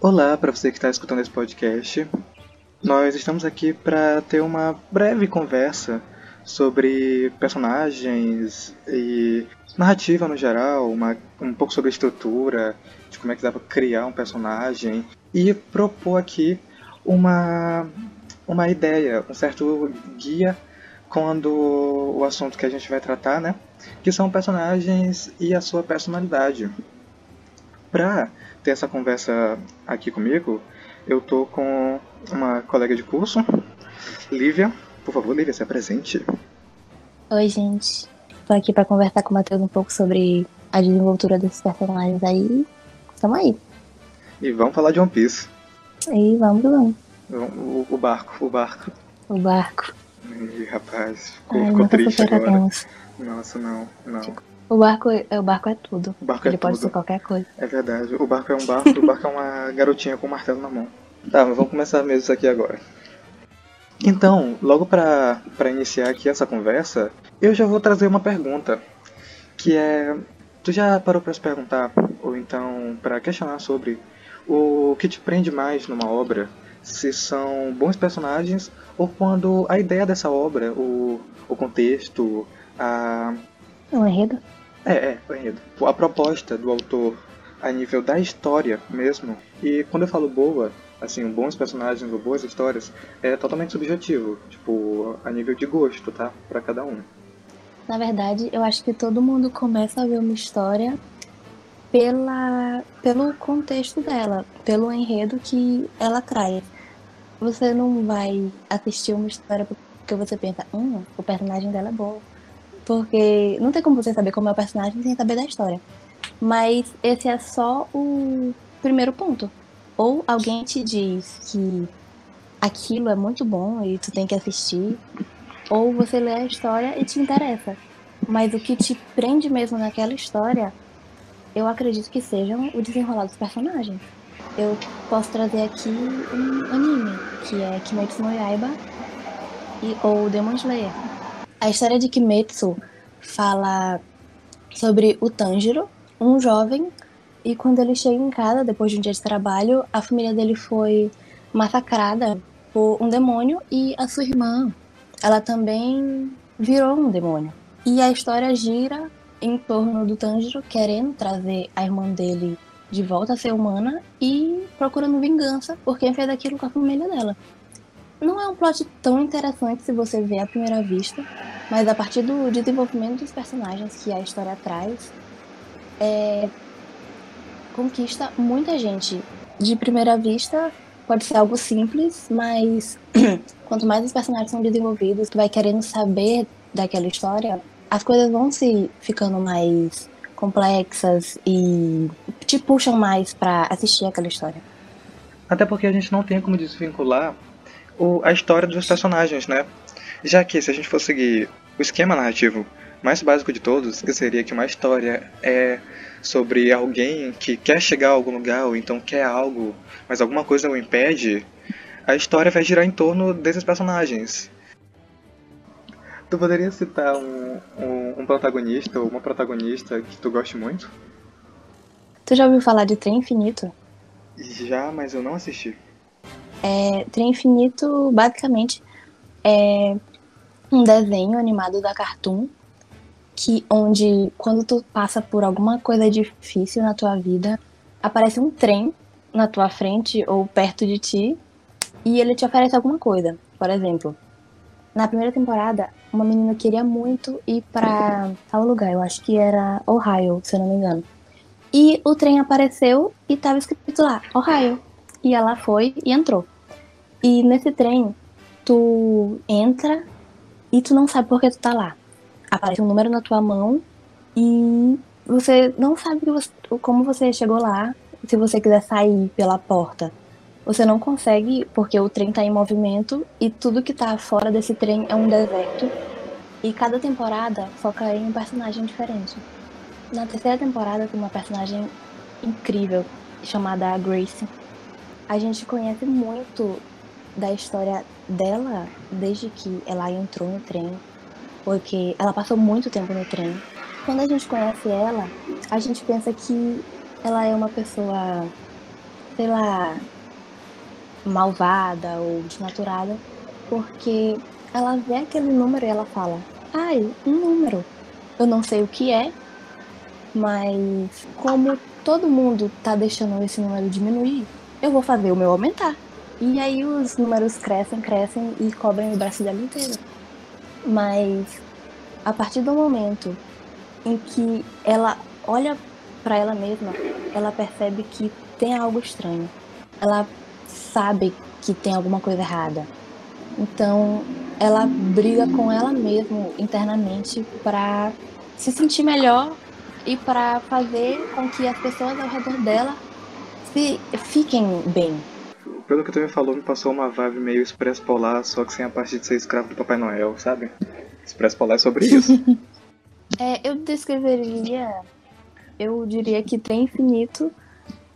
Olá para você que está escutando esse podcast. Nós estamos aqui para ter uma breve conversa sobre personagens e narrativa no geral, uma, um pouco sobre a estrutura, de como é que dá para criar um personagem e propor aqui uma, uma ideia, um certo guia quando o assunto que a gente vai tratar, né, que são personagens e a sua personalidade. Para ter essa conversa aqui comigo, eu tô com uma colega de curso, Lívia. Por favor, Lívia, se apresente. Oi, gente. Tô aqui para conversar com o Matheus um pouco sobre a desenvoltura desses personagens aí. Tamo aí. E vamos falar de One Piece. E vamos, vamos. O, o barco, o barco. O barco. Ih, rapaz, ficou, Ai, ficou triste agora. Nossa, não, não. O barco, é- o barco é tudo. O barco é Ele pode tudo. ser qualquer coisa. É verdade, o barco é um barco, o barco é uma garotinha com um martelo na mão. Tá, mas vamos começar mesmo isso aqui agora. Então, logo pra, pra iniciar aqui essa conversa, eu já vou trazer uma pergunta, que é, tu já parou pra se perguntar, ou então pra questionar sobre o que te prende mais numa obra, se são bons personagens ou quando a ideia dessa obra, o, o contexto, a, Um enredo? É, é, o enredo. A proposta do autor a nível da história mesmo. E quando eu falo boa, assim, bons personagens ou boas histórias, é totalmente subjetivo. Tipo, a nível de gosto, tá? Pra cada um. Na verdade, eu acho que todo mundo começa a ver uma história pela, pelo contexto dela, pelo enredo que ela traz. Você não vai assistir uma história porque você pensa, hum, o personagem dela é bom. Porque não tem como você saber como é o personagem sem saber da história. Mas esse é só o primeiro ponto. Ou alguém te diz que aquilo é muito bom e tu tem que assistir, ou você lê a história e te interessa. Mas o que te prende mesmo naquela história, eu acredito que sejam o desenrolar dos personagens. Eu posso trazer aqui um anime, que é Kimetsu no Yaiba e, ou Demon Slayer. A história de Kimetsu fala sobre o Tanjiro, um jovem, e quando ele chega em casa, depois de um dia de trabalho, a família dele foi massacrada por um demônio e a sua irmã, ela também virou um demônio. E a história gira em torno do Tanjiro querendo trazer a irmã dele de volta a ser humana e procurando vingança por quem fez aquilo com a família dela. Não é um plot tão interessante se você vê à primeira vista, mas a partir do desenvolvimento dos personagens que a história traz, é, conquista muita gente. De primeira vista, pode ser algo simples, mas quanto mais os personagens são desenvolvidos, tu vai querendo saber daquela história, as coisas vão se ficando mais complexas e te puxam mais pra assistir aquela história. Até porque a gente não tem como desvincular o, a história dos personagens, né? Já que se a gente for seguir o esquema narrativo mais básico de todos, que seria que uma história é sobre alguém que quer chegar a algum lugar ou então quer algo, mas alguma coisa o impede, a história vai girar em torno desses personagens. Tu poderia citar um, um, um protagonista ou uma protagonista que tu goste muito? Tu já ouviu falar de Trem Infinito? Já, mas eu não assisti. É, Trem Infinito, basicamente, é um desenho animado da Cartoon, que onde quando tu passa por alguma coisa difícil na tua vida, aparece um trem na tua frente ou perto de ti e ele te oferece alguma coisa. Por exemplo, na primeira temporada, uma menina queria muito ir pra tal lugar, eu acho que era Ohio, se eu não me engano. E o trem apareceu e tava escrito lá, Ohio. E ela foi e entrou. E nesse trem, tu entra e tu não sabe por que tu tá lá. Aparece um número na tua mão e você não sabe como você chegou lá. Se você quiser sair pela porta, você não consegue porque o trem tá em movimento e tudo que tá fora desse trem é um deserto. E cada temporada foca em um personagem diferente. Na terceira temporada tem uma personagem incrível chamada Grace. A gente conhece muito da história dela desde que ela entrou no trem, porque ela passou muito tempo no trem. Quando a gente conhece ela, a gente pensa que ela é uma pessoa sei lá, malvada ou desnaturada, porque ela vê aquele número e ela fala: ai, um número. Eu não sei o que é, mas como todo mundo tá deixando esse número diminuir, eu vou fazer o meu aumentar. E aí os números crescem, crescem e cobrem o braço dela inteiro. Mas a partir do momento em que ela olha para ela mesma, ela percebe que tem algo estranho. Ela sabe que tem alguma coisa errada. Então, ela briga com ela mesma internamente para se sentir melhor e para fazer com que as pessoas ao redor dela se fiquem bem. Pelo que tu me falou, me passou uma vibe meio Expresso Polar, só que sem a parte de ser escravo do Papai Noel, sabe? Expresso Polar é sobre isso. é, eu descreveria, eu diria que Trem Infinito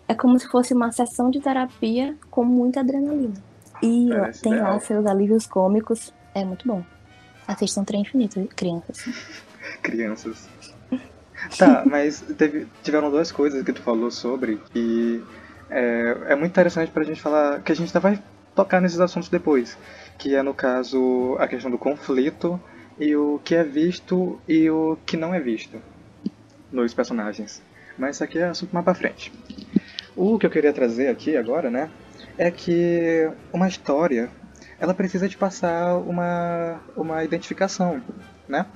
é como se fosse uma sessão de terapia com muita adrenalina. E Parece tem ideal. lá seus alívios cômicos. É muito bom. Assistam Trem Infinito, crianças. crianças. Tá, mas teve, tiveram duas coisas que tu falou sobre que é, é muito interessante pra gente falar, que a gente ainda vai tocar nesses assuntos depois, que é no caso a questão do conflito e o que é visto e o que não é visto nos personagens. Mas isso aqui é assunto mais pra frente. O que eu queria trazer aqui agora, né, é que uma história, ela precisa de passar uma, uma identificação, né?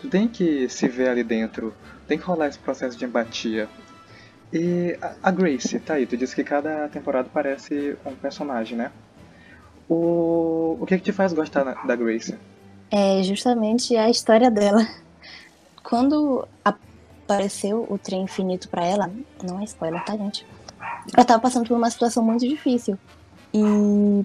Tu tem que se ver ali dentro, tem que rolar esse processo de empatia. E a Grace, tá aí, tu disse que cada temporada parece um personagem, né? O, o que, que te faz gostar da Grace? É justamente a história dela. Quando apareceu o trem infinito para ela, não é spoiler, tá, gente? Ela tava passando por uma situação muito difícil. E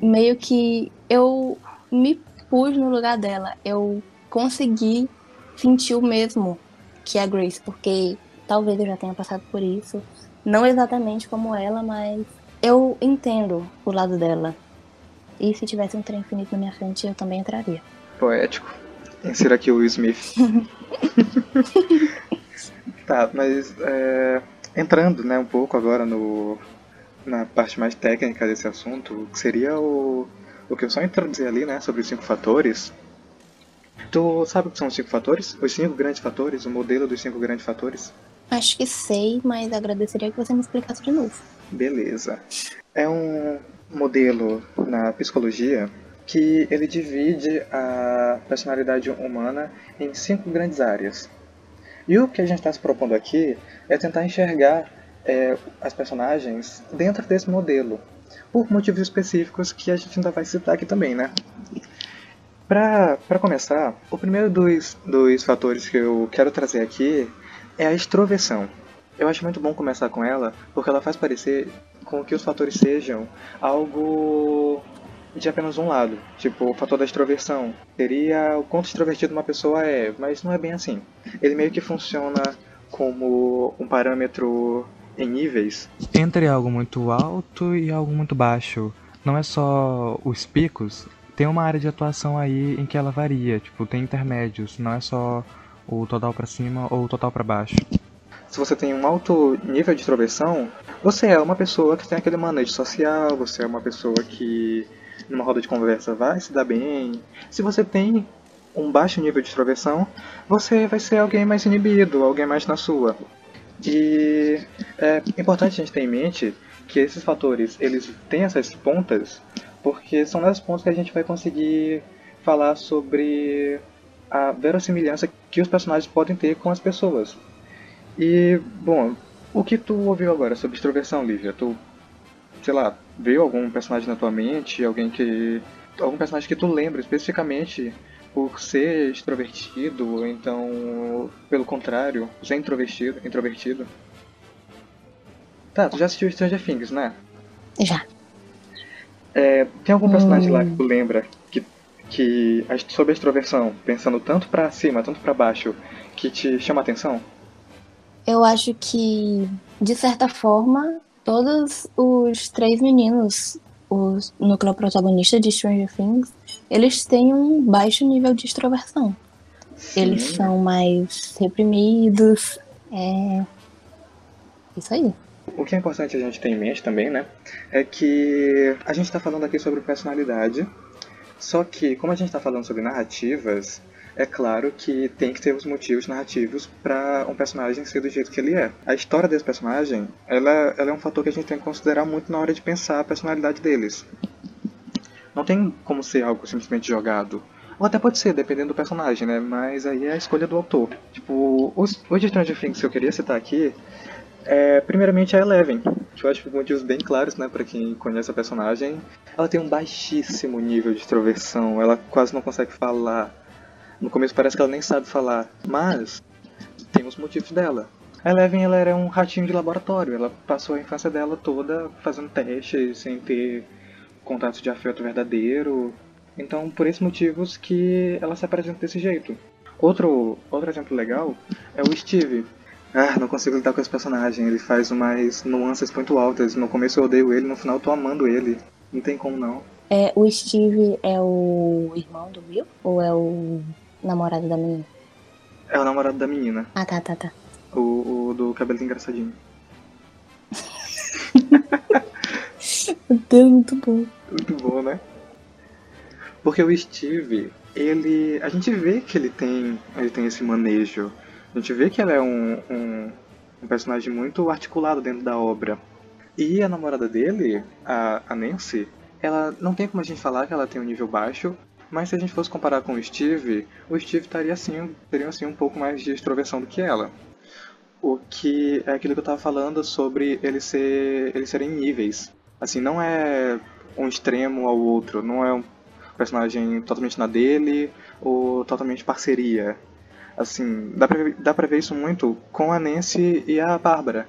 meio que eu me pus no lugar dela. Eu consegui sentir o mesmo que a Grace, porque talvez eu já tenha passado por isso. Não exatamente como ela, mas eu entendo o lado dela. E se tivesse um trem infinito na minha frente, eu também entraria. Poético. Insira aqui o Will Smith. tá, mas é, entrando né, um pouco agora no, na parte mais técnica desse assunto, que seria o, o que eu só introduzi ali, né, sobre os cinco fatores. Tu sabe o que são os cinco fatores? Os cinco grandes fatores, o modelo dos cinco grandes fatores? Acho que sei, mas agradeceria que você me explicasse de novo. Beleza. É um modelo na psicologia que ele divide a personalidade humana em cinco grandes áreas. E o que a gente está se propondo aqui é tentar enxergar é, as personagens dentro desse modelo, por motivos específicos que a gente ainda vai citar aqui também, né? Para começar, o primeiro dos, dos fatores que eu quero trazer aqui é a extroversão. Eu acho muito bom começar com ela, porque ela faz parecer com que os fatores sejam algo de apenas um lado. Tipo, o fator da extroversão seria o quanto extrovertido uma pessoa é, mas não é bem assim. Ele meio que funciona como um parâmetro em níveis. Entre algo muito alto e algo muito baixo. Não é só os picos, tem uma área de atuação aí em que ela varia, tipo, tem intermédios, não é só o total para cima ou o total para baixo. Se você tem um alto nível de extroversão, você é uma pessoa que tem aquele manejo social, você é uma pessoa que numa roda de conversa vai se dar bem. Se você tem um baixo nível de extroversão, você vai ser alguém mais inibido, alguém mais na sua. E é importante a gente ter em mente que esses fatores, eles têm essas pontas, porque são nessas pontas que a gente vai conseguir falar sobre a verossimilhança que os personagens podem ter com as pessoas. E, bom, o que tu ouviu agora sobre extroversão, Lívia? Tu sei lá, veio algum personagem na tua mente, alguém que. algum personagem que tu lembra especificamente por ser extrovertido, ou então, pelo contrário, ser introvertido, introvertido? Tá, tu já assistiu Stranger Things, né? Já. É, tem algum personagem hum. lá que tu lembra que, sobre a extroversão, pensando tanto para cima, tanto para baixo, que te chama a atenção? Eu acho que, de certa forma, todos os três meninos, o núcleo protagonista de Stranger Things, eles têm um baixo nível de extroversão. Sim. Eles são mais reprimidos. É. Isso aí. O que é importante a gente ter em mente também, né? É que a gente está falando aqui sobre personalidade, só que, como a gente está falando sobre narrativas, é claro que tem que ter os motivos narrativos para um personagem ser do jeito que ele é. A história desse personagem, ela, ela é um fator que a gente tem que considerar muito na hora de pensar a personalidade deles. Não tem como ser algo simplesmente jogado. Ou até pode ser, dependendo do personagem, né? Mas aí é a escolha do autor. Tipo, os, os de Stranger Things que eu queria citar aqui é, primeiramente, a Eleven, que eu acho por motivos bem claros, né, para quem conhece a personagem. Ela tem um baixíssimo nível de extroversão, ela quase não consegue falar. No começo parece que ela nem sabe falar, mas tem os motivos dela. A Eleven ela era um ratinho de laboratório, ela passou a infância dela toda fazendo testes, sem ter contato de afeto verdadeiro. Então, por esses motivos que ela se apresenta desse jeito. Outro, outro exemplo legal é o Steve, ah, não consigo lidar com esse personagem. Ele faz umas nuances muito altas. No começo eu odeio ele, no final eu tô amando ele. Não tem como não. É, o Steve é o irmão do Will? Ou é o namorado da menina? É o namorado da menina. Ah, tá, tá, tá. O, o do cabelo engraçadinho. Deus, muito bom. Muito bom, né? Porque o Steve, ele. A gente vê que ele tem. Ele tem esse manejo a gente vê que ela é um, um, um personagem muito articulado dentro da obra. E a namorada dele, a, a Nancy, ela não tem como a gente falar que ela tem um nível baixo, mas se a gente fosse comparar com o Steve, o Steve estaria assim, teria assim um pouco mais de extroversão do que ela. O que é aquilo que eu estava falando sobre eles, ser, eles serem níveis. Assim, não é um extremo ao outro, não é um personagem totalmente na dele ou totalmente parceria. Assim, dá pra, dá pra ver isso muito com a Nancy e a Bárbara.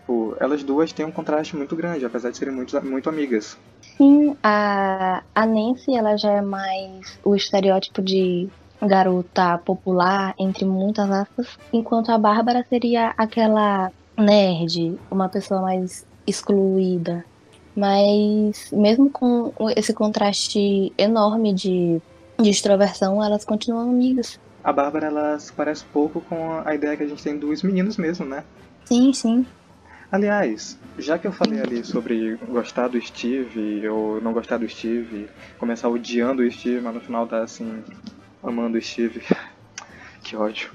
Tipo, elas duas têm um contraste muito grande, apesar de serem muito, muito amigas. Sim, a, a Nancy ela já é mais o estereótipo de garota popular, entre muitas aspas, enquanto a Bárbara seria aquela nerd, uma pessoa mais excluída. Mas mesmo com esse contraste enorme de, de extroversão, elas continuam amigas a Bárbara ela se parece pouco com a ideia que a gente tem dos meninos mesmo, né? Sim, sim. Aliás, já que eu falei ali sobre gostar do Steve ou não gostar do Steve, começar odiando o Steve, mas no final tá assim, amando o Steve. que ódio.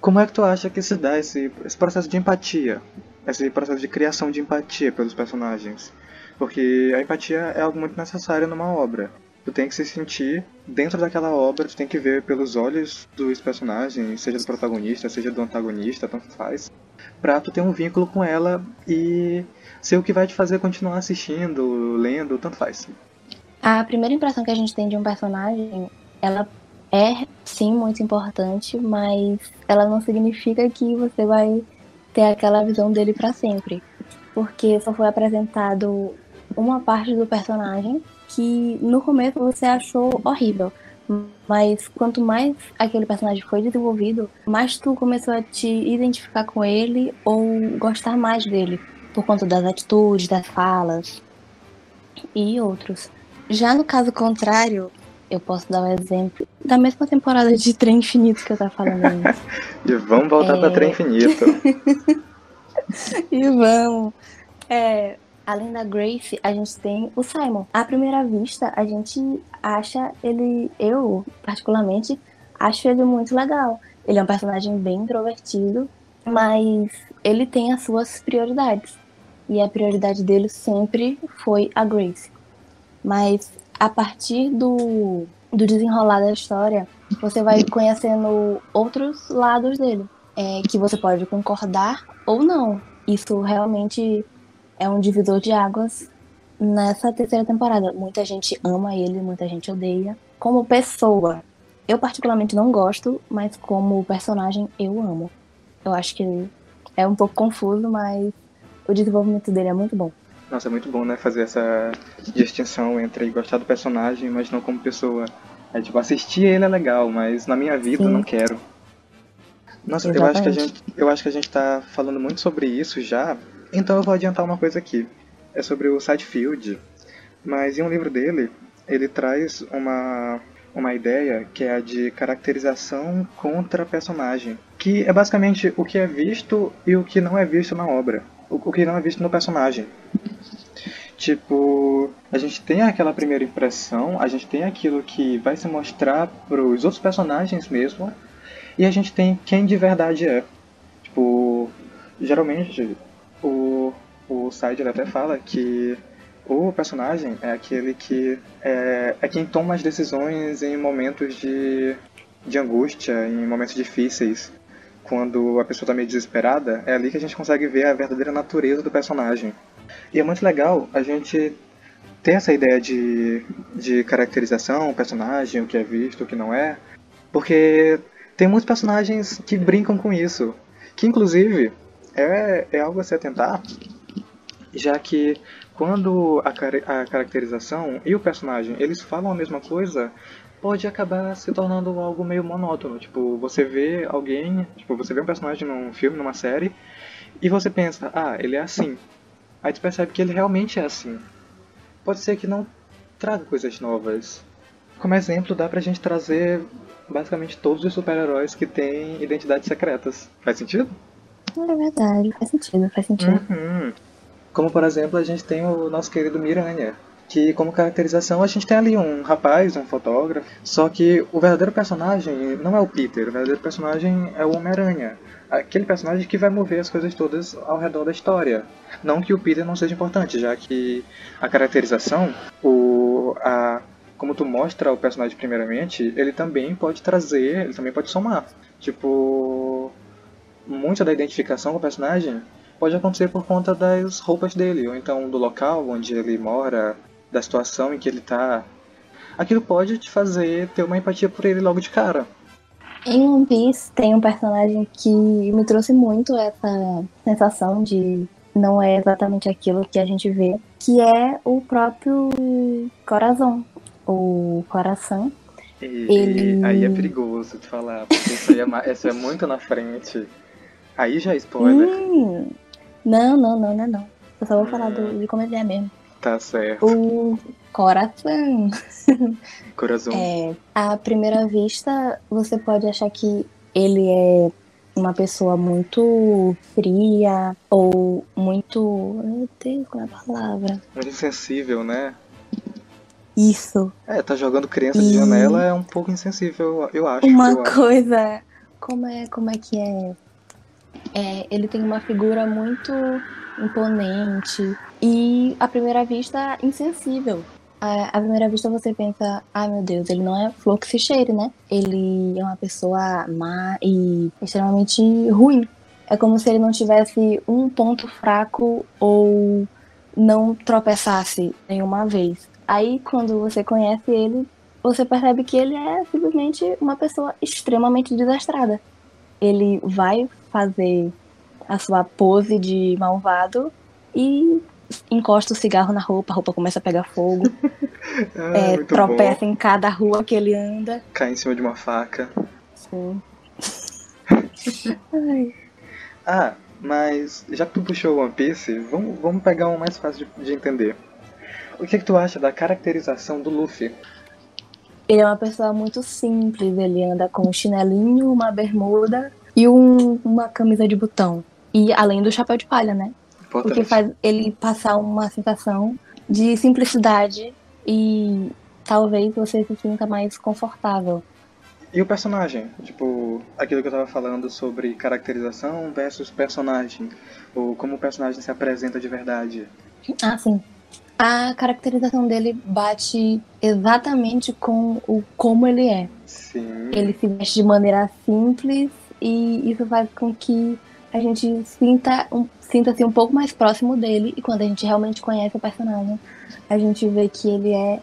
Como é que tu acha que se dá esse, esse processo de empatia? Esse processo de criação de empatia pelos personagens? Porque a empatia é algo muito necessário numa obra tu tem que se sentir dentro daquela obra, tu tem que ver pelos olhos dos personagens, seja do protagonista, seja do antagonista, tanto faz, pra tu ter um vínculo com ela e ser o que vai te fazer continuar assistindo, lendo, tanto faz. A primeira impressão que a gente tem de um personagem, ela é sim muito importante, mas ela não significa que você vai ter aquela visão dele para sempre, porque só foi apresentado uma parte do personagem que no começo você achou horrível. Mas quanto mais aquele personagem foi desenvolvido, mais tu começou a te identificar com ele ou gostar mais dele. Por conta das atitudes, das falas e outros. Já no caso contrário, eu posso dar um exemplo da mesma temporada de Trem Infinito que eu tava falando antes. e vamos voltar é... pra Trem Infinito. e vamos. É, além da Grace, a gente tem o Simon. À primeira vista, a gente acha ele, eu particularmente, acho ele muito legal. Ele é um personagem bem introvertido, mas ele tem as suas prioridades. E a prioridade dele sempre foi a Grace. Mas a partir do, do desenrolar da história, você vai conhecendo outros lados dele. É, que você pode concordar ou não. Isso realmente é um divisor de águas nessa terceira temporada. Muita gente ama ele, muita gente odeia. Como pessoa, eu particularmente não gosto, mas como personagem eu amo. Eu acho que é um pouco confuso, mas o desenvolvimento dele é muito bom. Nossa, é muito bom, né, fazer essa distinção entre gostar do personagem, mas não como pessoa. É tipo, assistir ele é legal, mas na minha vida Sim. não quero. Nossa, eu acho, que a gente, eu acho que a gente tá falando muito sobre isso já, então eu vou adiantar uma coisa aqui. É sobre o Sidefield, mas em um livro dele, ele traz uma, uma ideia que é a de caracterização contra personagem, que é basicamente o que é visto e o que não é visto na obra. o que não é visto no personagem. Tipo, a gente tem aquela primeira impressão, a gente tem aquilo que vai se mostrar pros outros personagens mesmo, e a gente tem quem de verdade é. Tipo, geralmente o, o Sider até fala que o personagem é aquele que é, é quem toma as decisões em momentos de, de angústia, em momentos difíceis. Quando a pessoa está meio desesperada, é ali que a gente consegue ver a verdadeira natureza do personagem. E é muito legal a gente ter essa ideia de, de caracterização, personagem, o que é visto, o que não é, porque tem muitos personagens que brincam com isso, que inclusive é, é algo a se atentar, já que quando a, a caracterização e o personagem eles falam a mesma coisa, pode acabar se tornando algo meio monótono. Tipo, você vê alguém, tipo, você vê um personagem num filme, numa série, e você pensa, ah, ele é assim. Aí tu percebe que ele realmente é assim. Pode ser que não traga coisas novas. Como exemplo, dá pra gente trazer basicamente todos os super-heróis que têm identidades secretas. Faz sentido? É verdade, faz sentido, faz sentido. Uhum. Como por exemplo, a gente tem o nosso querido Miranha, que como caracterização a gente tem ali um rapaz, um fotógrafo, só que o verdadeiro personagem não é o Peter, o verdadeiro personagem é o Homem-Aranha aquele personagem que vai mover as coisas todas ao redor da história. Não que o Peter não seja importante, já que a caracterização, o, a, como tu mostra o personagem primeiramente, ele também pode trazer, ele também pode somar. Tipo, muita da identificação com o personagem pode acontecer por conta das roupas dele, ou então do local onde ele mora, da situação em que ele está. Aquilo pode te fazer ter uma empatia por ele logo de cara. Em One Piece tem um personagem que me trouxe muito essa sensação de não é exatamente aquilo que a gente vê, que é o próprio Corazon, o Coração. E, ele... Aí é perigoso de falar, porque isso, é, isso é muito na frente. Aí já é spoiler. Hum, não, não, não, não, não. Eu só vou falar do, de como ele é mesmo. Tá certo. O coração. Coração. É, à primeira vista, você pode achar que ele é uma pessoa muito fria ou muito. Meu Deus, qual é a palavra? Muito insensível, né? Isso. É, tá jogando criança e... de janela é um pouco insensível, eu acho. Uma eu coisa. Acho. Como é, como é que é? É? Ele tem uma figura muito imponente e, à primeira vista, insensível. À, à primeira vista você pensa, ai meu Deus, ele não é flor que se cheire, né? Ele é uma pessoa má e extremamente ruim. É como se ele não tivesse um ponto fraco ou não tropeçasse nenhuma vez. Aí, quando você conhece ele, você percebe que ele é simplesmente uma pessoa extremamente desastrada. Ele vai fazer a sua pose de malvado e encosta o cigarro na roupa, a roupa começa a pegar fogo. ah, é, tropeça bom. em cada rua que ele anda. Cai em cima de uma faca. Sim. ah, mas já que tu puxou One Piece, vamos, vamos pegar um mais fácil de, de entender. O que, é que tu acha da caracterização do Luffy? Ele é uma pessoa muito simples, ele anda com um chinelinho, uma bermuda e um, uma camisa de botão. E além do chapéu de palha, né? Importante. O que faz ele passar uma sensação de simplicidade e talvez você se sinta mais confortável. E o personagem? Tipo, aquilo que eu tava falando sobre caracterização versus personagem. Ou como o personagem se apresenta de verdade. Ah, sim. A caracterização dele bate exatamente com o como ele é. Sim. Ele se veste de maneira simples e isso faz com que a gente sinta um, sinta-se um pouco mais próximo dele e quando a gente realmente conhece o personagem, a gente vê que ele é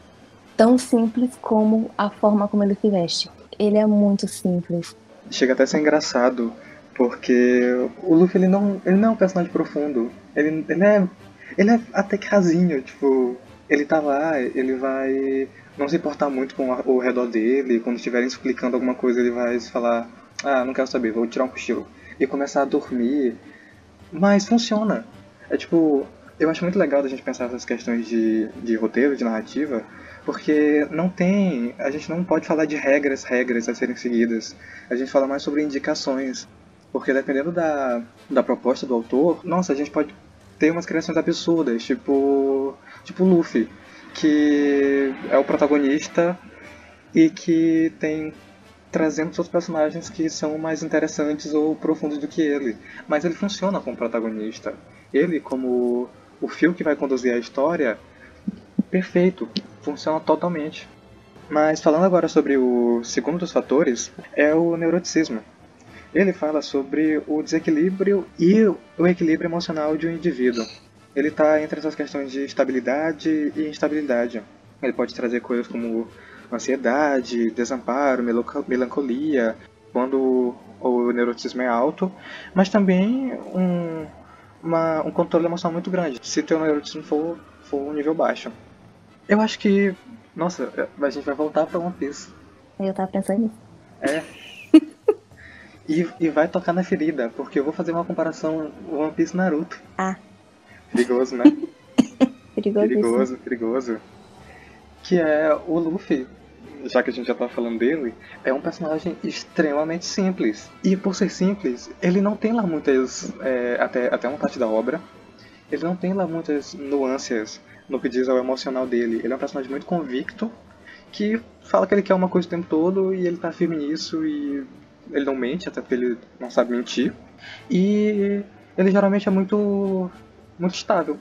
tão simples como a forma como ele se veste. Ele é muito simples. Chega até a ser engraçado, porque o Luffy ele não, ele não é um personagem profundo. Ele, ele é ele é até que rasinho, tipo, ele tá lá, ele vai não se importar muito com o redor dele, quando estiverem explicando alguma coisa, ele vai falar: "Ah, não quero saber, vou tirar um cochilo" e começar a dormir mas funciona. É tipo, eu acho muito legal a gente pensar essas questões de, de roteiro, de narrativa, porque não tem. A gente não pode falar de regras, regras a serem seguidas. A gente fala mais sobre indicações. Porque dependendo da, da proposta do autor, nossa, a gente pode tem umas criações absurdas, tipo. Tipo Luffy, que é o protagonista e que tem 300 outros personagens que são mais interessantes ou profundos do que ele. Mas ele funciona como protagonista. Ele, como o fio que vai conduzir a história, perfeito, funciona totalmente. Mas falando agora sobre o segundo dos fatores, é o neuroticismo. Ele fala sobre o desequilíbrio e o equilíbrio emocional de um indivíduo. Ele está entre essas questões de estabilidade e instabilidade. Ele pode trazer coisas como ansiedade, desamparo, melancolia, quando o neuroticismo é alto, mas também um, uma, um controle emocional muito grande, se o neuroticismo for, for um nível baixo. Eu acho que, nossa, a gente vai voltar para One Piece. Eu tava pensando nisso. É. E, e vai tocar na ferida, porque eu vou fazer uma comparação One Piece Naruto. Ah. Perigoso, né? perigoso. Perigoso, perigoso. Que é o Luffy, já que a gente já tá falando dele, é um personagem extremamente simples. E por ser simples, ele não tem lá muitas. É, até, até uma parte da obra, ele não tem lá muitas nuances no que diz ao emocional dele. Ele é um personagem muito convicto, que fala que ele quer uma coisa o tempo todo e ele tá firme nisso e ele não mente, até porque ele não sabe mentir. E ele geralmente é muito, muito estável.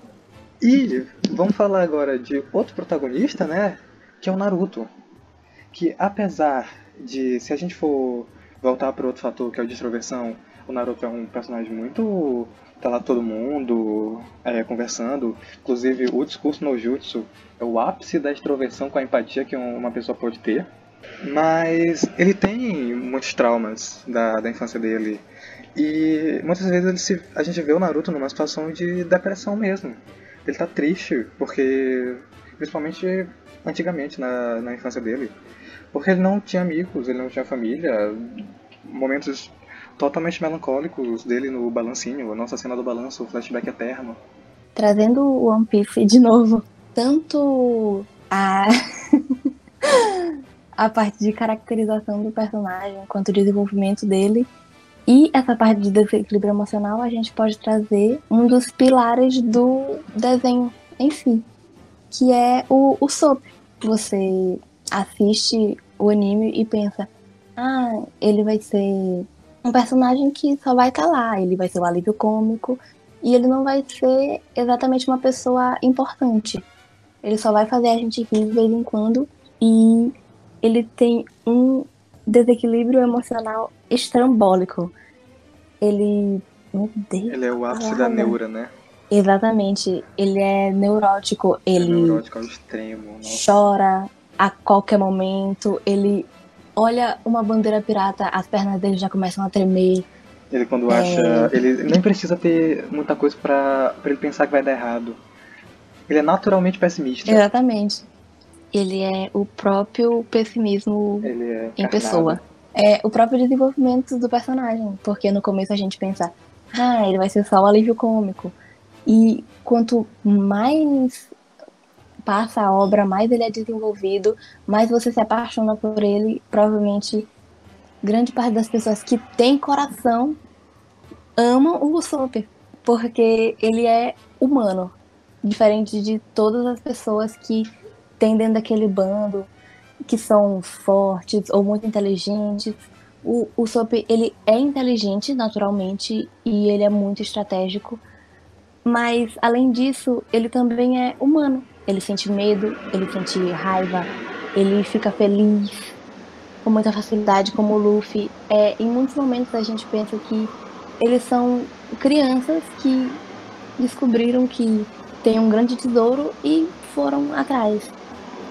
E vamos falar agora de outro protagonista, né? Que é o Naruto. Que apesar de, se a gente for voltar para outro fator, que é a extroversão, o Naruto é um personagem muito. tá lá todo mundo é, conversando. Inclusive, o discurso no Jutsu é o ápice da extroversão com a empatia que uma pessoa pode ter. Mas ele tem muitos traumas da, da infância dele. E muitas vezes se, a gente vê o Naruto numa situação de depressão mesmo. Ele tá triste, porque. Principalmente antigamente, na, na infância dele. Porque ele não tinha amigos, ele não tinha família. Momentos totalmente melancólicos dele no balancinho, a nossa cena do balanço, o flashback eterno. Trazendo o One Piece de novo, tanto a. a parte de caracterização do personagem, quanto o desenvolvimento dele. E essa parte de desequilíbrio emocional, a gente pode trazer um dos pilares do desenho em si, que é o, o soap. Você assiste o anime e pensa, ah, ele vai ser um personagem que só vai estar tá lá, ele vai ser o alívio cômico, e ele não vai ser exatamente uma pessoa importante. Ele só vai fazer a gente rir de vez em quando, e ele tem um desequilíbrio emocional estrambólico. Ele. Meu Deus. Ele é o ápice da neura, né? Exatamente. Ele é neurótico. Ele. É neurótico ao extremo. Nossa. Chora a qualquer momento. Ele olha uma bandeira pirata, as pernas dele já começam a tremer. Ele quando é... acha. Ele nem precisa ter muita coisa para ele pensar que vai dar errado. Ele é naturalmente pessimista. Exatamente ele é o próprio pessimismo é em pessoa. É o próprio desenvolvimento do personagem, porque no começo a gente pensa, ah, ele vai ser só o alívio cômico. E quanto mais passa a obra, mais ele é desenvolvido, mais você se apaixona por ele. Provavelmente, grande parte das pessoas que têm coração amam o Usopp, porque ele é humano, diferente de todas as pessoas que tem dentro daquele bando que são fortes ou muito inteligentes. O, Sop, ele é inteligente naturalmente e ele é muito estratégico, mas além disso, ele também é humano. Ele sente medo, ele sente raiva, ele fica feliz com muita facilidade, como o Luffy. É, em muitos momentos a gente pensa que eles são crianças que descobriram que tem um grande tesouro e foram atrás.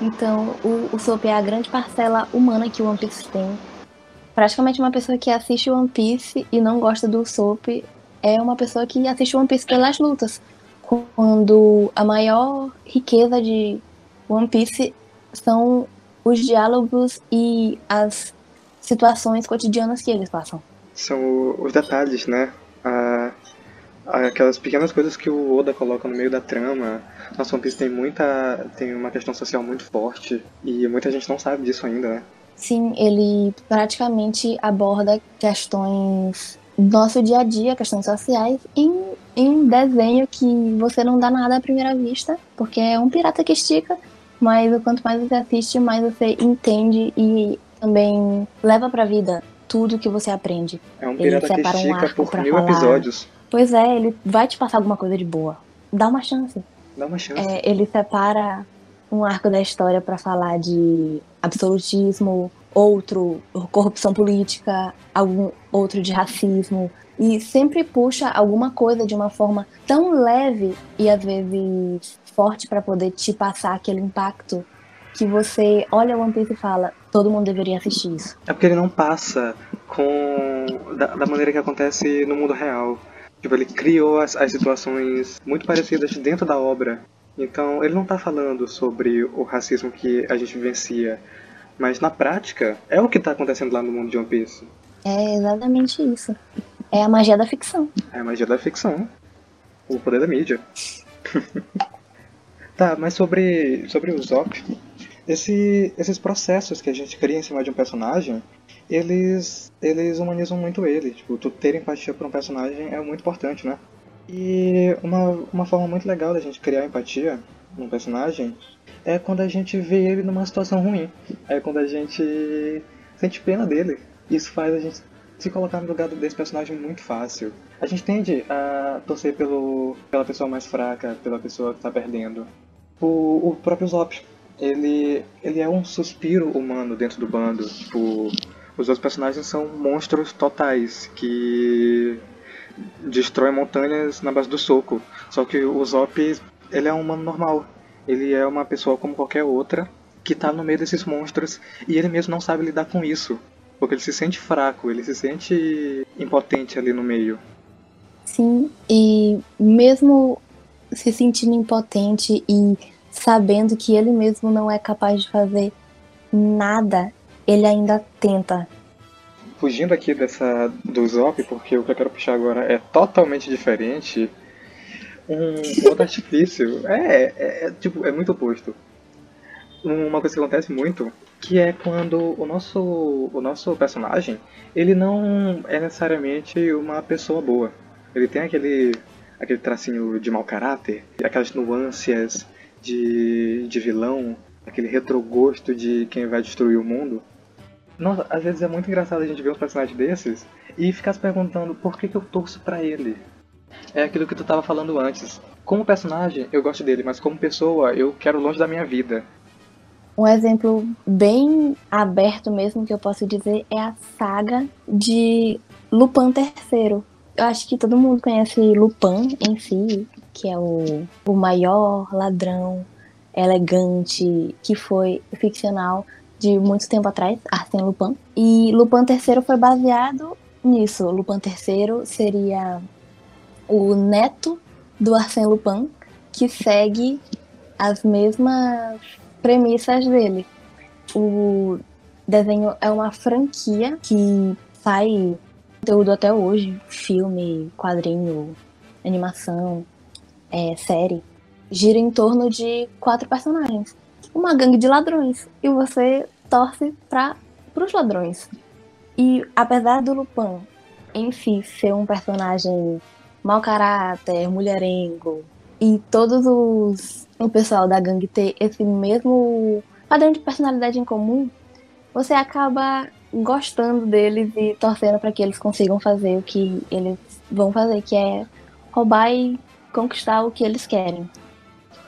Então, o, o Soap é a grande parcela humana que o One Piece tem. Praticamente uma pessoa que assiste One Piece e não gosta do Soap é uma pessoa que assiste One Piece pelas lutas. Quando a maior riqueza de One Piece são os diálogos e as situações cotidianas que eles passam. São os detalhes, né? A, aquelas pequenas coisas que o Oda coloca no meio da trama. Nossa, One Piece tem muita. tem uma questão social muito forte e muita gente não sabe disso ainda, né? Sim, ele praticamente aborda questões nosso dia a dia, questões sociais, em em desenho que você não dá nada à primeira vista, porque é um pirata que estica, mas o quanto mais você assiste, mais você entende e também leva pra vida tudo que você aprende. É um Ele pirata que separa um estica arco por mil falar. episódios. Pois é, ele vai te passar alguma coisa de boa. Dá uma chance. Dá uma chance. É, ele separa um arco da história pra falar de absolutismo, outro corrupção política, algum outro de racismo e sempre puxa alguma coisa de uma forma tão leve e às vezes forte pra poder te passar aquele impacto que você olha One Piece e fala, todo mundo deveria assistir isso. É porque ele não passa com da, da maneira que acontece no mundo real. Tipo, ele criou as, as situações muito parecidas dentro da obra. Então, ele não tá falando sobre o racismo que a gente vivencia. Mas na prática, é o que tá acontecendo lá no mundo de One Piece. É exatamente isso. É a magia da ficção. É a magia da ficção. O poder da mídia. tá, mas sobre, sobre o Zop, esse, esses processos que a gente cria em cima de um personagem, eles, eles humanizam muito ele. Tipo, tu ter empatia por um personagem é muito importante, né? E uma, uma forma muito legal da gente criar empatia num personagem é quando a gente vê ele numa situação ruim. É quando a gente sente pena dele. Isso faz a gente se colocar no lugar desse personagem muito fácil. A gente tende a torcer pelo, pela pessoa mais fraca, pela pessoa que tá perdendo. O, o próprio Zop, ele, ele é um suspiro humano dentro do bando. Tipo, os outros personagens são monstros totais que destroem montanhas na base do soco. Só que o Zop, ele é um humano normal. Ele é uma pessoa como qualquer outra que tá no meio desses monstros e ele mesmo não sabe lidar com isso. Porque ele se sente fraco, ele se sente impotente ali no meio. Sim, e mesmo se sentindo impotente e sabendo que ele mesmo não é capaz de fazer nada, ele ainda tenta. Fugindo aqui dessa do Zop, porque o que eu quero puxar agora é totalmente diferente. Um outro artifício é, é, é, tipo, é muito oposto. Uma coisa que acontece muito, que é quando o nosso, o nosso personagem, ele não é necessariamente uma pessoa boa. Ele tem aquele, aquele tracinho de mau caráter, aquelas nuances de, de vilão, aquele retrogosto de quem vai destruir o mundo. Nossa, às vezes é muito engraçado a gente ver uns personagens desses e ficar se perguntando por que, que eu torço pra ele. É aquilo que tu tava falando antes. Como personagem, eu gosto dele, mas como pessoa, eu quero longe da minha vida. Um exemplo bem aberto mesmo que eu posso dizer é a saga de Lupin III. Eu acho que todo mundo conhece Lupin em si, que é o, o maior ladrão elegante que foi ficcional de muito tempo atrás, Arsène Lupin. E Lupin III foi baseado nisso. Lupin III seria o neto do Arsène Lupin, que segue as mesmas premissas dele. O desenho é uma franquia que sai conteúdo até hoje, filme, quadrinho, animação, é, série, gira em torno de quatro personagens. Uma gangue de ladrões. E você torce para os ladrões. E apesar do Lupin em si ser um personagem mau caráter, mulherengo, e todos os o pessoal da gangue ter esse mesmo padrão de personalidade em comum, você acaba gostando deles e torcendo para que eles consigam fazer o que eles vão fazer, que é roubar e conquistar o que eles querem.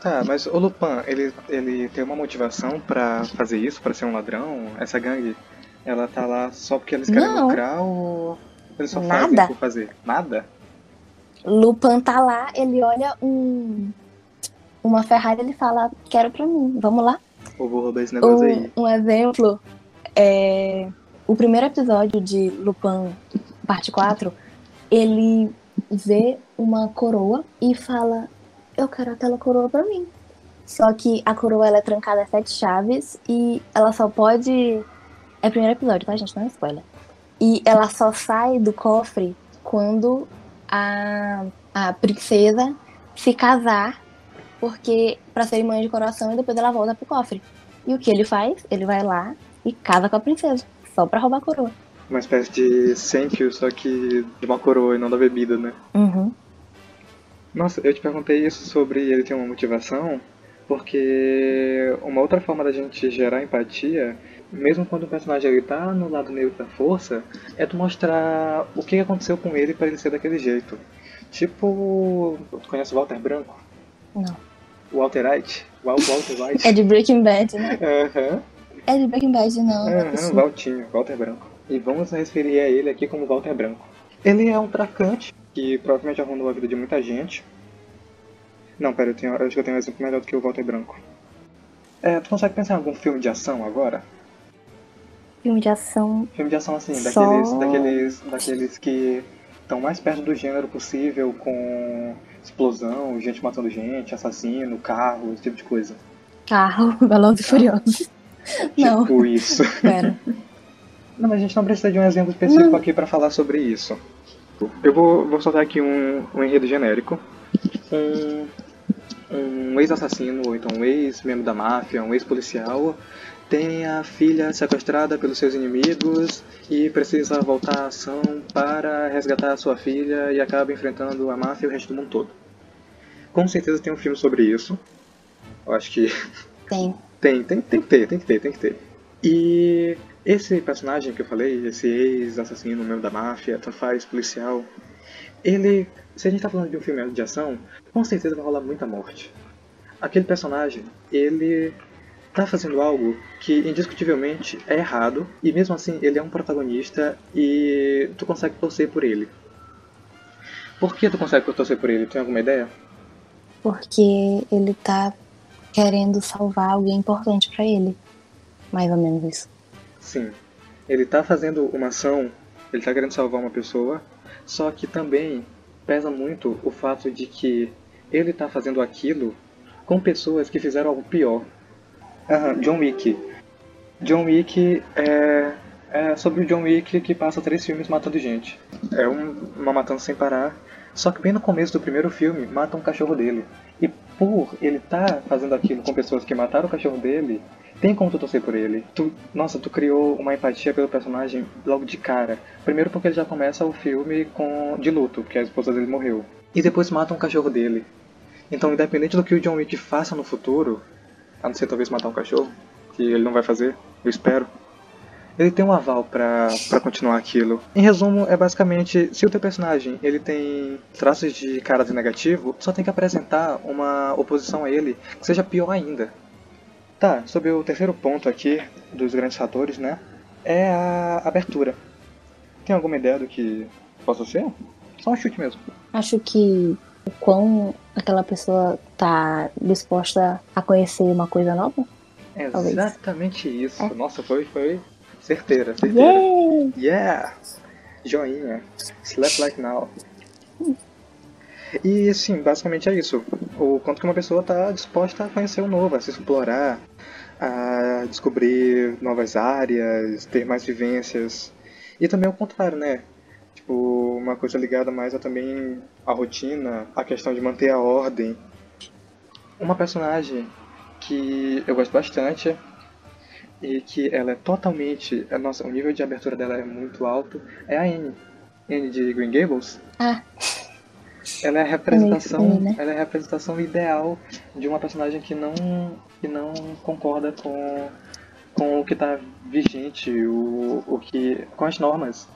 Tá, mas o Lupin, ele, ele tem uma motivação pra fazer isso, pra ser um ladrão? Essa gangue, ela tá lá só porque eles querem Não. lucrar ou eles só Nada. fazem por fazer? Nada? Lupin tá lá, ele olha um uma Ferrari, ele fala, quero pra mim, vamos lá. Ou vou roubar esse negócio aí? Um, um exemplo é o primeiro episódio de Lupin, parte 4, ele vê uma coroa e fala, eu quero aquela coroa pra mim. Só que a coroa ela é trancada a sete chaves e ela só pode. É o primeiro episódio, tá, gente? Não é spoiler. E ela só sai do cofre quando a, a princesa se casar, porque pra cerimônia de coroação e depois ela volta pro cofre. E o que ele faz? Ele vai lá e casa com a princesa, só pra roubar a coroa. Uma espécie de you, só que de uma coroa e não da bebida, né? Uhum. Nossa, eu te perguntei isso sobre ele ter uma motivação, porque uma outra forma da gente gerar empatia, mesmo quando o personagem ele tá no lado negro da força, é tu mostrar o que aconteceu com ele para ele ser daquele jeito. Tipo, tu conhece o Walter Branco? Não. Walter White? Wal- Walter White? É de Breaking Bad, né? Aham, É de Breaking Bad, não. é aham. Valtinho, Walter Branco. E vamos referir a ele aqui como Walter Branco. Ele é um traficante que provavelmente arruinou a vida de muita gente. Não, pera, eu, tenho, eu acho que eu tenho um exemplo melhor do que o Walter Branco. É, tu consegue pensar em algum filme de ação agora? Filme de ação. Filme de ação assim, Só- daqueles, daqueles, daqueles que estão mais perto do gênero possível, com explosão, gente matando gente, assassino, carro, esse tipo de coisa. Carro, Velozes e Furiosos. Não, Tipo isso. pera. Não, mas a gente não precisa de um exemplo específico Não. aqui pra falar sobre isso. Eu vou, vou soltar aqui um, um enredo genérico. Um, um ex-assassino, ou então um ex-membro da máfia, um ex-policial, tem a filha sequestrada pelos seus inimigos e precisa voltar à ação para resgatar a sua filha e acaba enfrentando a máfia e o resto do mundo todo. Com certeza tem um filme sobre isso. Eu acho que Tem. tem, tem, tem que ter, tem que ter, tem que ter. E esse personagem que eu falei, esse ex-assassino, membro da máfia, faz, policial, ele, se a gente tá falando de um filme de ação, com certeza vai rolar muita morte. Aquele personagem, ele tá fazendo algo que indiscutivelmente é errado, e mesmo assim ele é um protagonista e tu consegue torcer por ele. Por que tu consegue torcer por ele? Tem alguma ideia? Porque ele tá querendo salvar alguém importante pra ele. Mais ou menos isso. Sim. Ele tá fazendo uma ação, ele tá querendo salvar uma pessoa, só que também pesa muito o fato de que ele tá fazendo aquilo com pessoas que fizeram algo pior. Aham, John Wick. John Wick é, é sobre o John Wick que passa três filmes matando gente. É um- uma matança sem parar. Só que bem no começo do primeiro filme, mata um cachorro dele. E por ele tá fazendo aquilo com pessoas que mataram o cachorro dele, tem como tu torcer por ele. Tu, nossa, tu criou uma empatia pelo personagem logo de cara. Primeiro porque ele já começa o filme com de luto, porque a esposa dele morreu. E depois mata um cachorro dele. Então, independente do que o John Wick faça no futuro, a não ser talvez matar um cachorro, que ele não vai fazer, eu espero. Ele tem um aval pra continuar aquilo. Em resumo, é basicamente, se o teu personagem ele tem traços de caráter negativo, só tem que apresentar uma oposição a ele que seja pior ainda. Tá, sobre o terceiro ponto aqui, dos grandes fatores, né? É a abertura. Tem alguma ideia do que possa ser? Só um chute mesmo. Acho que o quão aquela pessoa tá disposta a conhecer uma coisa nova. Talvez. Exatamente isso. É. Nossa, foi, foi certeira, certeira. Yay! Yeah! Joinha. Slap like now. E sim, basicamente é isso. O quanto que uma pessoa está disposta a conhecer o novo, a se explorar, a descobrir novas áreas, ter mais vivências. E também o contrário, né? Tipo, uma coisa ligada mais a também a rotina, a questão de manter a ordem. Uma personagem que eu gosto bastante e que ela é totalmente, nossa, o nível de abertura dela é muito alto, é a Anne. Anne de Green Gables. Ah, Ela é a representação, também, né? ela é representação ideal de uma personagem que não que não concorda com com o que está vigente, o, o que com as normas.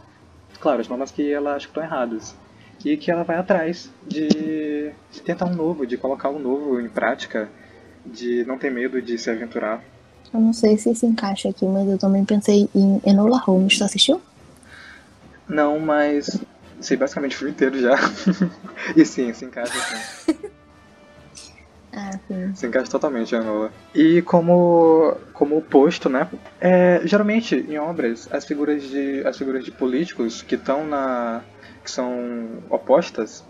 Claro, as normas que ela acha que estão erradas. E que ela vai atrás de tentar um novo, de colocar um novo em prática, de não ter medo de se aventurar. eu não sei se se encaixa aqui, mas eu também pensei em Enola Holmes. Tu assistiu? Não, mas sei basicamente o filme inteiro já. e sim, se encaixa sim. Sim. Se encaixa totalmente, Anola. E como, como oposto, né? É, geralmente, em obras, as figuras de, as figuras de políticos que estão na. que são opostas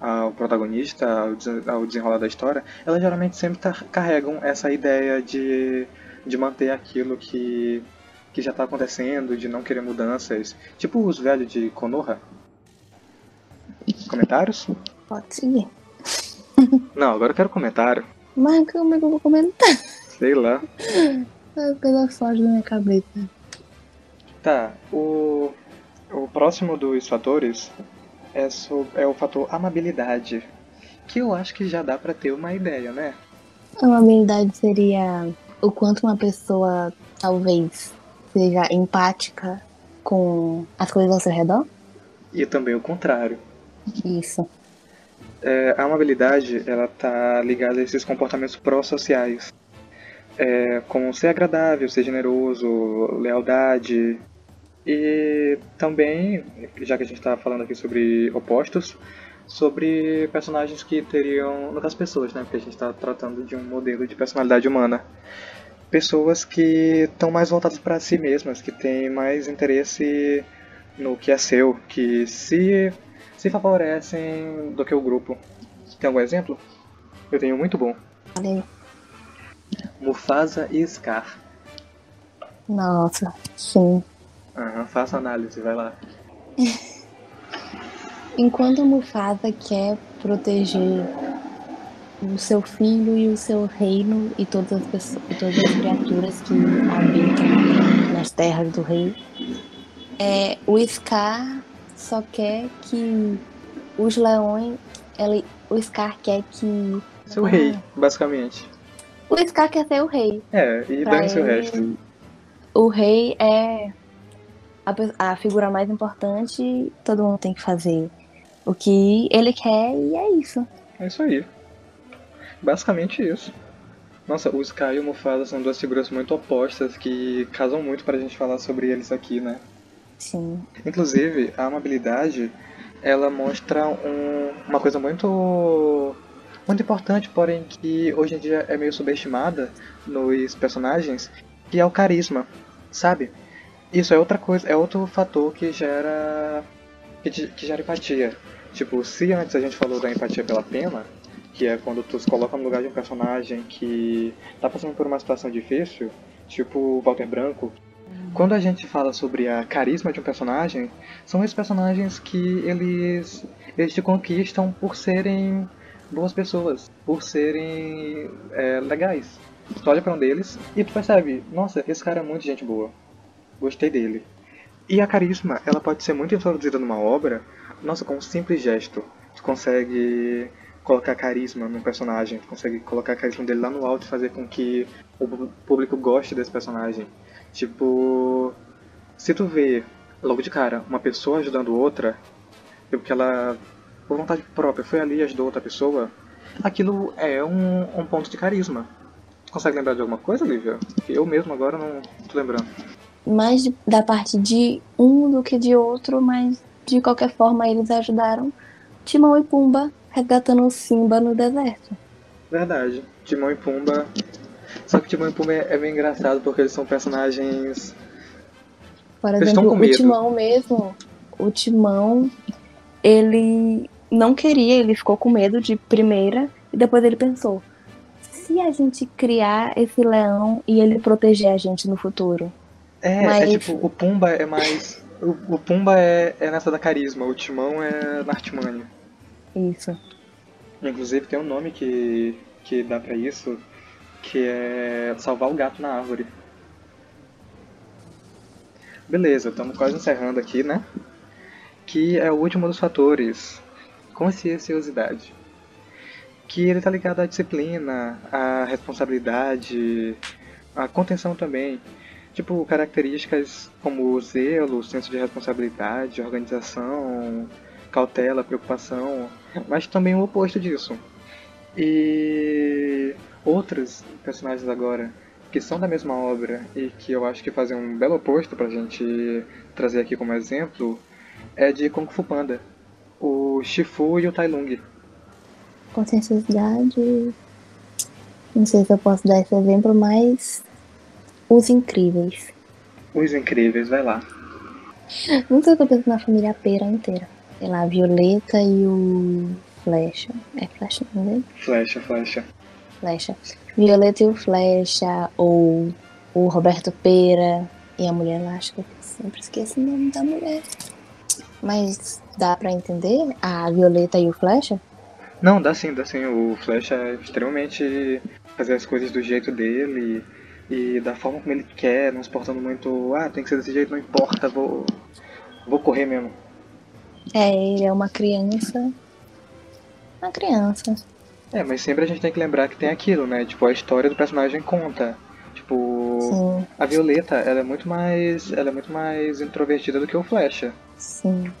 ao protagonista, ao, ao desenrolar da história, elas geralmente sempre carregam essa ideia de, de manter aquilo que, que já está acontecendo, de não querer mudanças. Tipo os velhos de Konoha. Comentários? Pode seguir. Não, agora eu quero comentário. Mas como é que eu vou comentar? Sei lá. A coisa foge da minha cabeça. Tá, o, o próximo dos fatores é, so- é o fator amabilidade. que eu acho que já dá para ter uma ideia, né? Uma habilidade seria o quanto uma pessoa talvez seja empática com as coisas ao seu redor? E também o contrário. Isso. É, a amabilidade, ela tá ligada a esses comportamentos pró-sociais. É, como ser agradável, ser generoso, lealdade. E também, já que a gente está falando aqui sobre opostos, sobre personagens que teriam, no caso pessoas, né, porque a gente está tratando de um modelo de personalidade humana. Pessoas que estão mais voltadas para si mesmas, que têm mais interesse no que é seu, que se, se favorecem do que o grupo. Tem algum exemplo? Eu tenho muito bom. Valeu. Mufasa e Scar. Nossa, sim. Uhum, faça análise, vai lá. Enquanto Mufasa quer proteger o seu filho e o seu reino e todas as pessoas, todas as criaturas que habitam nas terras do rei, é, o Scar só quer que os leões, ele, o Scar quer que seu rei, basicamente. O Scar quer ser o rei. É, e dane-se o resto. O rei é a, a figura mais importante, todo mundo tem que fazer o que ele quer e é isso. É isso aí. Basicamente isso. Nossa, o Sky e o Mufasa são duas figuras muito opostas que casam muito pra gente falar sobre eles aqui, né? Sim. Inclusive, a amabilidade, ela mostra um, uma coisa muito muito importante, porém que hoje em dia é meio subestimada nos personagens, que é o carisma, sabe? Isso é outra coisa, é outro fator que gera que, que gera empatia. Tipo, se antes a gente falou da empatia pela pena, que é quando tu se coloca no lugar de um personagem que tá passando por uma situação difícil, tipo o Walter Branco. Quando a gente fala sobre a carisma de um personagem, são esses personagens que eles, eles te conquistam por serem boas pessoas, por serem é, legais. Tu olha pra um deles e tu percebe, nossa, esse cara é muito gente boa. Gostei dele. E a carisma, ela pode ser muito introduzida numa obra, nossa, com um simples gesto. Tu consegue colocar carisma num personagem, tu consegue colocar carisma dele lá no alto e fazer com que o público goste desse personagem. Tipo, se tu vê logo de cara uma pessoa ajudando outra, porque ela por vontade própria foi ali e ajudou outra pessoa, aquilo é um, um ponto de carisma. Tu consegue lembrar de alguma coisa, Lívia? Eu mesmo agora não tô lembrando mais da parte de um do que de outro, mas de qualquer forma eles ajudaram Timão e Pumba resgatando o Simba no deserto. Verdade. Timão e Pumba. Só que Timão e Pumba é, é bem engraçado porque eles são personagens. Por exemplo, o Timão mesmo. O Timão, ele não queria, ele ficou com medo de primeira e depois ele pensou: se a gente criar esse leão e ele proteger a gente no futuro, é, Mas... é tipo, o Pumba é mais. O, o Pumba é, é nessa da carisma, o Timão é na artimanha. Isso. Inclusive tem um nome que, que dá pra isso, que é salvar o gato na árvore. Beleza, estamos quase encerrando aqui, né? Que é o último dos fatores, conscienciosidade. Que ele tá ligado à disciplina, à responsabilidade, à contenção também. Tipo, características como zelo, senso de responsabilidade, organização, cautela, preocupação, mas também o oposto disso. E outros personagens agora que são da mesma obra e que eu acho que fazem um belo oposto pra gente trazer aqui como exemplo é de Kung Fu Panda, o Shifu e o Tai Lung. Consciencialidade. Não sei se eu posso dar esse exemplo, mas os Incríveis. Os Incríveis, vai lá. Não sei o que eu penso na família Pera inteira. Sei lá, a Violeta e o Flecha. É Flecha, não é? Flecha, Flecha. Flecha. Violeta e o Flecha, ou o Roberto Pera e a Mulher Elástica. Eu sempre esqueço o nome da mulher. Mas dá pra entender a Violeta e o Flecha? Não, dá sim, dá sim. O Flecha é extremamente fazer as coisas do jeito dele e da forma como ele quer, não se portando muito, ah, tem que ser desse jeito, não importa, vou, vou correr mesmo. É, ele é uma criança a criança. É, mas sempre a gente tem que lembrar que tem aquilo, né? Tipo, a história do personagem conta. Tipo, Sim, a Violeta, ela é muito mais, ela é muito mais introvertida do que o Flecha. sim.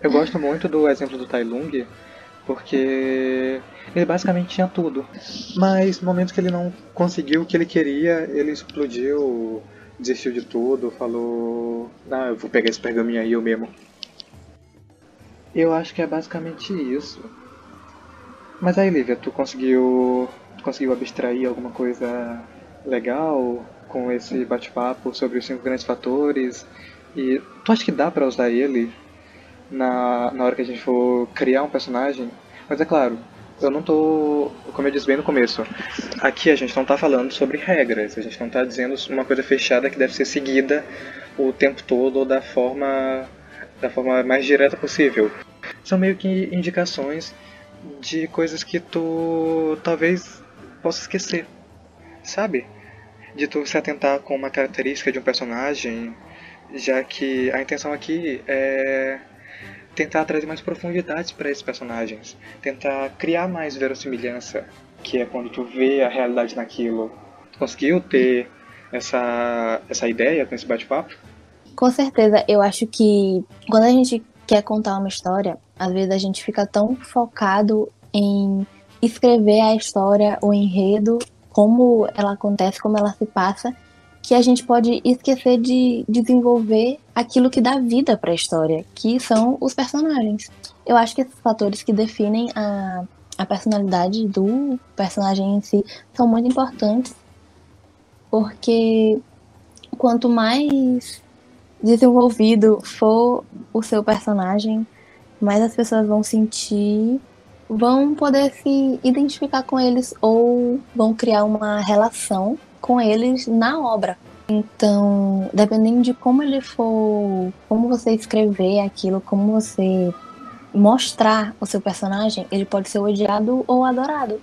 Eu gosto muito do exemplo do Tai Lung, porque ele basicamente tinha tudo. Mas no momento que ele não conseguiu o que ele queria, ele explodiu, desistiu de tudo, falou: Não, eu vou pegar esse pergaminho aí eu mesmo. Eu acho que é basicamente isso. Mas aí, Lívia, tu conseguiu, tu conseguiu abstrair alguma coisa legal com esse bate-papo sobre os cinco grandes fatores? E tu acha que dá pra usar ele na, na hora que a gente for criar um personagem? Mas é claro, eu não tô, como eu disse bem no começo, aqui a gente não tá falando sobre regras, a gente não tá dizendo uma coisa fechada que deve ser seguida o tempo todo ou da forma da forma mais direta possível. São meio que indicações de coisas que tu talvez possa esquecer, sabe? De tu se atentar com uma característica de um personagem, já que a intenção aqui é tentar trazer mais profundidades para esses personagens, tentar criar mais verossimilhança, que é quando tu vê a realidade naquilo. Tu conseguiu ter essa essa ideia com esse bate-papo? Com certeza, eu acho que quando a gente quer contar uma história, às vezes a gente fica tão focado em escrever a história, o enredo, como ela acontece, como ela se passa, que a gente pode esquecer de desenvolver aquilo que dá vida para a história, que são os personagens. Eu acho que esses fatores que definem a, a personalidade do personagem em si são muito importantes, porque quanto mais desenvolvido for o seu personagem, mais as pessoas vão sentir, vão poder se identificar com eles ou vão criar uma relação com eles na obra. Então, dependendo de como ele for, como você escrever aquilo, como você mostrar o seu personagem, ele pode ser odiado ou adorado.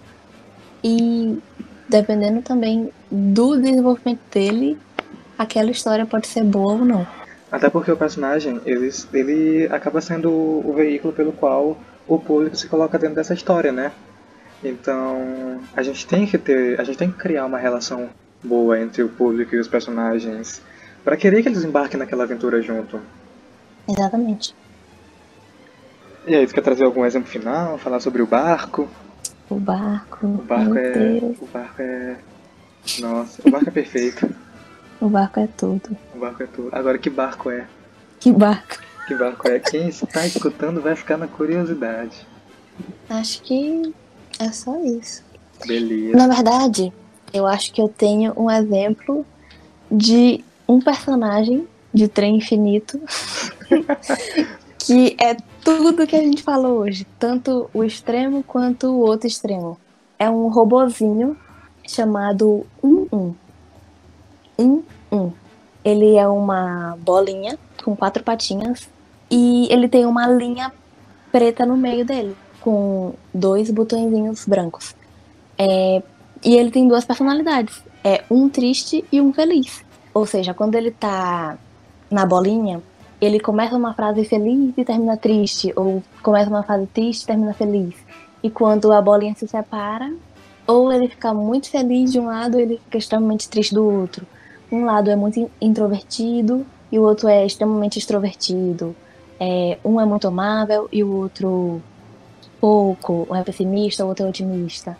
E dependendo também do desenvolvimento dele, aquela história pode ser boa ou não. Até porque o personagem, ele, ele acaba sendo o veículo pelo qual o público se coloca dentro dessa história, né? Então, a gente tem que ter, a gente tem que criar uma relação boa entre o público e os personagens para querer que eles embarquem naquela aventura junto. Exatamente. E aí, você quer trazer algum exemplo final, falar sobre o barco? O barco. O barco é, Deus. o barco é, nossa, o barco é perfeito. O barco é tudo. O barco é tudo. Agora, que barco é? Que barco? Que barco é? Quem está escutando vai ficar na curiosidade. Acho que é só isso. Beleza. Na verdade, eu acho que eu tenho um exemplo de um personagem de trem infinito que é tudo que a gente falou hoje, tanto o extremo quanto o outro extremo. É um robozinho chamado 11. 11. Ele é uma bolinha com quatro patinhas e ele tem uma linha preta no meio dele, com dois botõezinhos brancos. É, e ele tem duas personalidades. É um triste e um feliz. Ou seja, quando ele tá na bolinha, ele começa uma frase feliz e termina triste. Ou começa uma frase triste e termina feliz. E quando a bolinha se separa, ou ele fica muito feliz de um lado, ou ele fica extremamente triste do outro. Um lado é muito introvertido e o outro é extremamente extrovertido. É, um é muito amável e o outro pouco. Um é pessimista, o outro é otimista.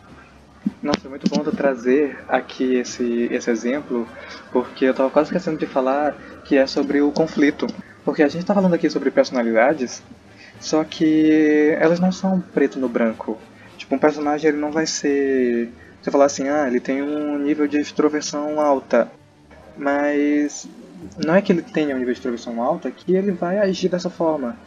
Nossa, é muito bom trazer aqui esse, esse exemplo, porque eu tava quase esquecendo de falar que é sobre o conflito. Porque a gente tá falando aqui sobre personalidades, só que elas não são preto no branco. Tipo, um personagem ele não vai ser. Você falar assim, ah, ele tem um nível de extroversão alta. Mas não é que ele tenha um nível de extroversão alta que ele vai agir dessa forma.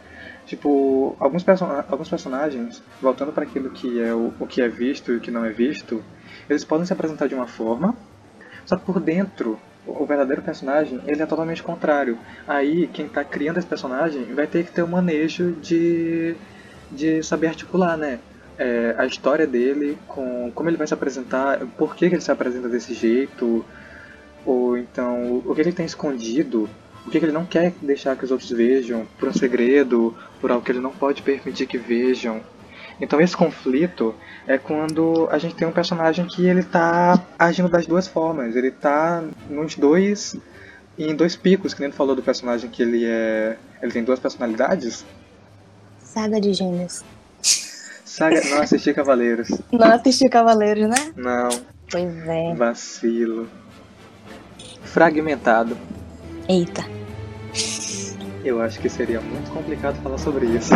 Tipo, alguns, alguns personagens, voltando para aquilo que é o, o que é visto e o que não é visto, eles podem se apresentar de uma forma, só que por dentro, o verdadeiro personagem, ele é totalmente contrário. Aí, quem está criando esse personagem vai ter que ter um manejo de, de saber articular, né? É, a história dele, com como ele vai se apresentar, por que, que ele se apresenta desse jeito, ou então o que ele tem escondido, o que ele não quer deixar que os outros vejam, por um segredo, por algo que ele não pode permitir que vejam. Então esse conflito é quando a gente tem um personagem que ele tá agindo das duas formas. Ele tá nos dois. em dois picos, que nem falou do personagem que ele é. ele tem duas personalidades. Saga de gêmeos. Saga. Não assisti Cavaleiros. Não assisti Cavaleiros, né? Não. Pois é. Vacilo. Fragmentado. Eita. Eu acho que seria muito complicado falar sobre isso.